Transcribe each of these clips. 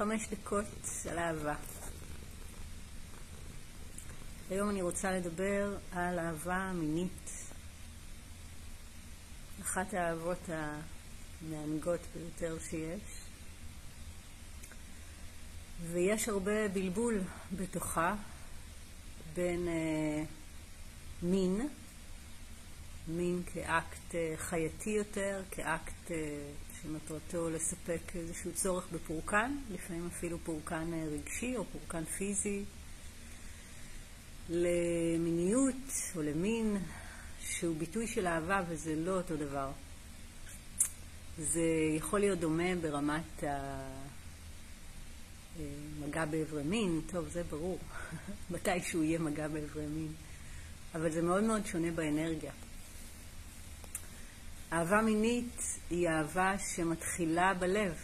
חמש דקות על אהבה. היום אני רוצה לדבר על אהבה מינית. אחת האהבות המענגות ביותר שיש. ויש הרבה בלבול בתוכה בין אה, מין, מין כאקט אה, חייתי יותר, כאקט אה, שמטרתו לספק איזשהו צורך בפורקן, לפעמים אפילו פורקן אה, רגשי או פורקן פיזי, למיניות או למין שהוא ביטוי של אהבה וזה לא אותו דבר. זה יכול להיות דומה ברמת המגע באיברי מין, טוב זה ברור, מתי שהוא יהיה מגע באיברי מין, אבל זה מאוד מאוד שונה באנרגיה. אהבה מינית היא אהבה שמתחילה בלב.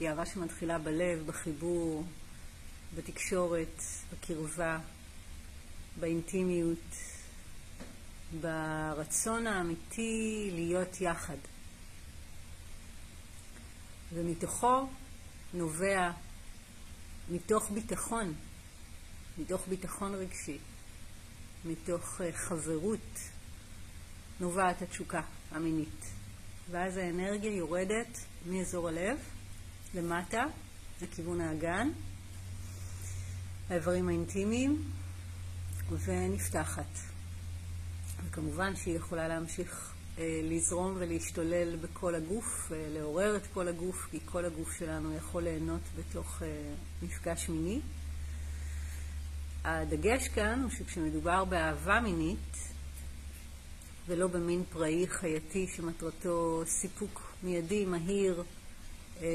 היא אהבה שמתחילה בלב, בחיבור, בתקשורת, בקרבה, באינטימיות, ברצון האמיתי להיות יחד. ומתוכו נובע, מתוך ביטחון, מתוך ביטחון רגשי, מתוך אה, חברות, נובעת התשוקה המינית. ואז האנרגיה יורדת מאזור הלב למטה, לכיוון האגן, האיברים האינטימיים, ונפתחת. וכמובן שהיא יכולה להמשיך אה, לזרום ולהשתולל בכל הגוף, אה, לעורר את כל הגוף, כי כל הגוף שלנו יכול ליהנות בתוך אה, מפגש מיני. הדגש כאן הוא שכשמדובר באהבה מינית, ולא במין פראי חייתי שמטרתו סיפוק מיידי, מהיר, אה,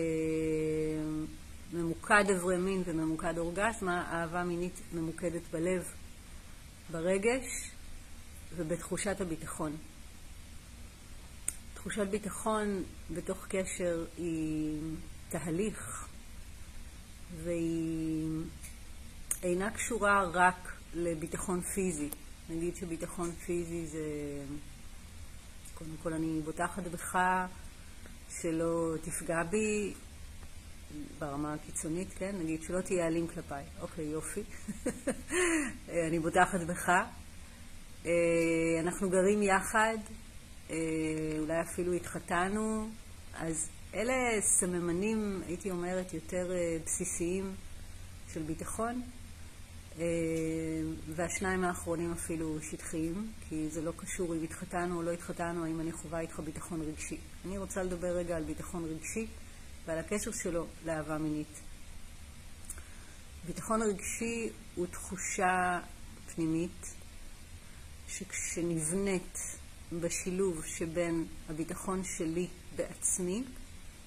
ממוקד אברי מין וממוקד אורגזמה, אהבה מינית ממוקדת בלב, ברגש ובתחושת הביטחון. תחושת ביטחון בתוך קשר היא תהליך והיא אינה קשורה רק לביטחון פיזי. נגיד שביטחון פיזי זה, קודם כל אני בוטחת בך שלא תפגע בי ברמה הקיצונית, כן? נגיד שלא תהיה אלים כלפיי. אוקיי, יופי. אני בוטחת בך. אה, אנחנו גרים יחד, אה, אולי אפילו התחתנו, אז אלה סממנים, הייתי אומרת, יותר אה, בסיסיים של ביטחון. והשניים האחרונים אפילו שטחיים, כי זה לא קשור אם התחתנו או לא התחתנו, האם אני חווה איתך ביטחון רגשי. אני רוצה לדבר רגע על ביטחון רגשי ועל הקשר שלו לאהבה מינית. ביטחון רגשי הוא תחושה פנימית שכשנבנית בשילוב שבין הביטחון שלי בעצמי,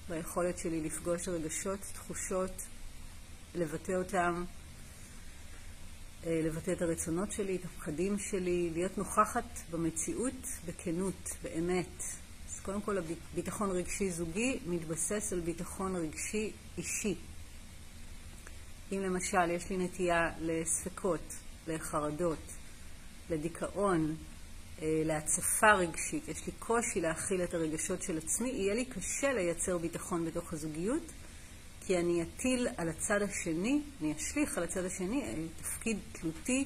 ביכולת שלי לפגוש רגשות, תחושות, לבטא אותם, לבטא את הרצונות שלי, את הפחדים שלי, להיות נוכחת במציאות בכנות, באמת. אז קודם כל הביטחון רגשי זוגי מתבסס על ביטחון רגשי אישי. אם למשל יש לי נטייה לספקות, לחרדות, לדיכאון, אה, להצפה רגשית, יש לי קושי להכיל את הרגשות של עצמי, יהיה לי קשה לייצר ביטחון בתוך הזוגיות. כי אני אטיל על הצד השני, אני אשליך על הצד השני אה, תפקיד תלותי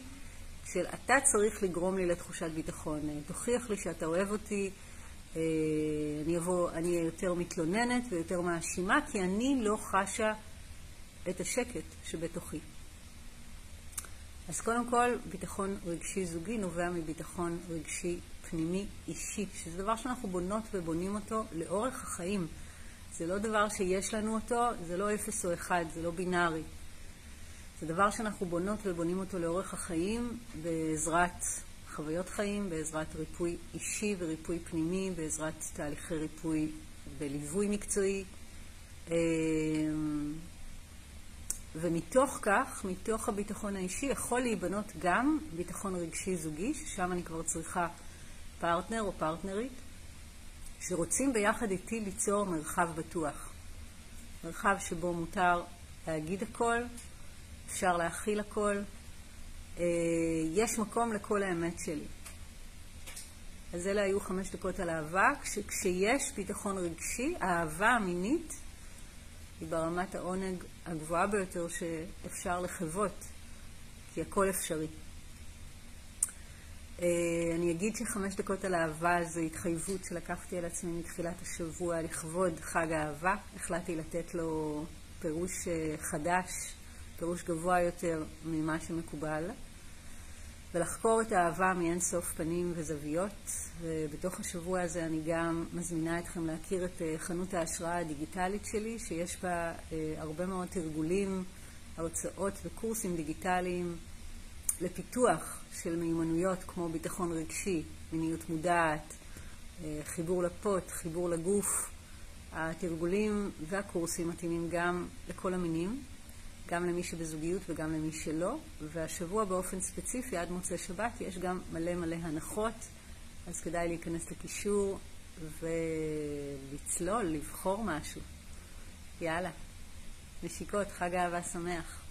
של אתה צריך לגרום לי לתחושת ביטחון. אה, תוכיח לי שאתה אוהב אותי, אה, אני אבוא, אני אהיה יותר מתלוננת ויותר מאשימה, כי אני לא חשה את השקט שבתוכי. אז קודם כל, ביטחון רגשי זוגי נובע מביטחון רגשי פנימי אישי, שזה דבר שאנחנו בונות ובונים אותו לאורך החיים. זה לא דבר שיש לנו אותו, זה לא אפס או אחד, זה לא בינארי. זה דבר שאנחנו בונות ובונים אותו לאורך החיים בעזרת חוויות חיים, בעזרת ריפוי אישי וריפוי פנימי, בעזרת תהליכי ריפוי וליווי מקצועי. אמ, ומתוך כך, מתוך הביטחון האישי, יכול להיבנות גם ביטחון רגשי זוגי, ששם אני כבר צריכה פרטנר או פרטנרית, שרוצים ביחד איתי ליצור מרחב בטוח. מרחב שבו מותר להגיד הכל, אפשר להכיל הכל, אה, יש מקום לכל האמת שלי. אז אלה היו חמש דקות על אהבה. כש, כשיש ביטחון רגשי, האהבה המינית היא ברמת העונג הגבוהה ביותר שאפשר לחוות, כי הכל אפשרי. אה, אני אגיד שחמש דקות על אהבה זו התחייבות שלקחתי על עצמי מתחילת השבוע לכבוד חג האהבה. החלטתי לתת לו פירוש אה, חדש, פירוש גבוה יותר ממה שמקובל, ולחקור את האהבה מאין סוף פנים וזוויות. ובתוך השבוע הזה אני גם מזמינה אתכם להכיר את אה, חנות ההשראה הדיגיטלית שלי, שיש בה הרבה מאוד תרגולים, הרצאות וקורסים דיגיטליים לפיתוח של מיומנויות כמו ביטחון רגשי, מיניות מודעת, אה, חיבור לפוט, חיבור לגוף. התרגולים והקורסים מתאימים גם לכל המינים, גם למי שבזוגיות וגם למי שלא, והשבוע באופן ספציפי עד מוצאי שבת יש גם מלא מלא הנחות, אז כדאי להיכנס לקישור ולצלול, לבחור משהו. יאללה, נשיקות, חג אהבה שמח.